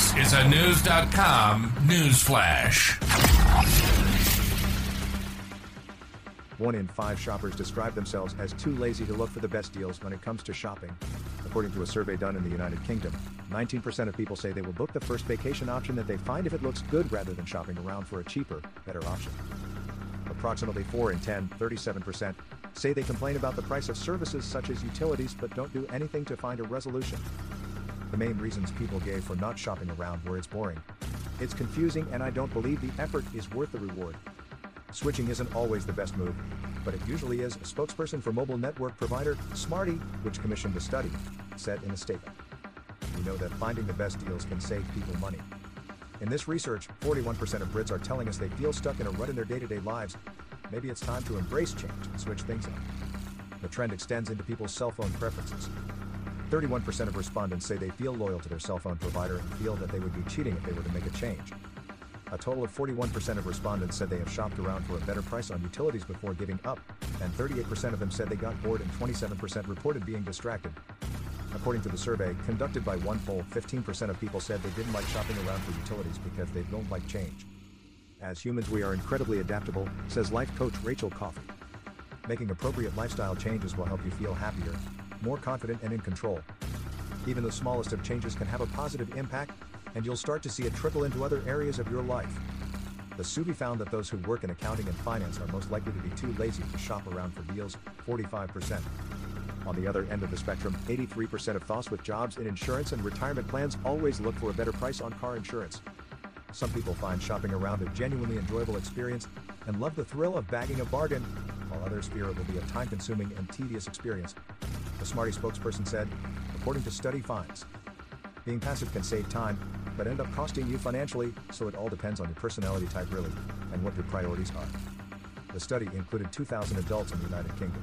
This is a News.com news flash. One in five shoppers describe themselves as too lazy to look for the best deals when it comes to shopping. According to a survey done in the United Kingdom, 19% of people say they will book the first vacation option that they find if it looks good rather than shopping around for a cheaper, better option. Approximately 4 in 10, 37%, say they complain about the price of services such as utilities but don't do anything to find a resolution. The main reasons people gave for not shopping around were it's boring. It's confusing and I don't believe the effort is worth the reward. Switching isn't always the best move, but it usually is, a spokesperson for mobile network provider Smarty, which commissioned the study, said in a statement. We know that finding the best deals can save people money. In this research, 41% of Brits are telling us they feel stuck in a rut in their day to day lives. Maybe it's time to embrace change and switch things up. The trend extends into people's cell phone preferences. 31% of respondents say they feel loyal to their cell phone provider and feel that they would be cheating if they were to make a change. A total of 41% of respondents said they have shopped around for a better price on utilities before giving up, and 38% of them said they got bored and 27% reported being distracted. According to the survey, conducted by OnePoll, 15% of people said they didn't like shopping around for utilities because they don't like change. As humans, we are incredibly adaptable, says life coach Rachel Coffey. Making appropriate lifestyle changes will help you feel happier, more confident, and in control. Even the smallest of changes can have a positive impact, and you'll start to see it trickle into other areas of your life. The Suvi found that those who work in accounting and finance are most likely to be too lazy to shop around for deals, 45%. On the other end of the spectrum, 83% of thoughts with jobs in insurance and retirement plans always look for a better price on car insurance. Some people find shopping around a genuinely enjoyable experience and love the thrill of bagging a bargain, while others fear it will be a time consuming and tedious experience. The Smarty spokesperson said, according to StudyFinds, being passive can save time, but end up costing you financially, so it all depends on your personality type really, and what your priorities are. The study included 2,000 adults in the United Kingdom.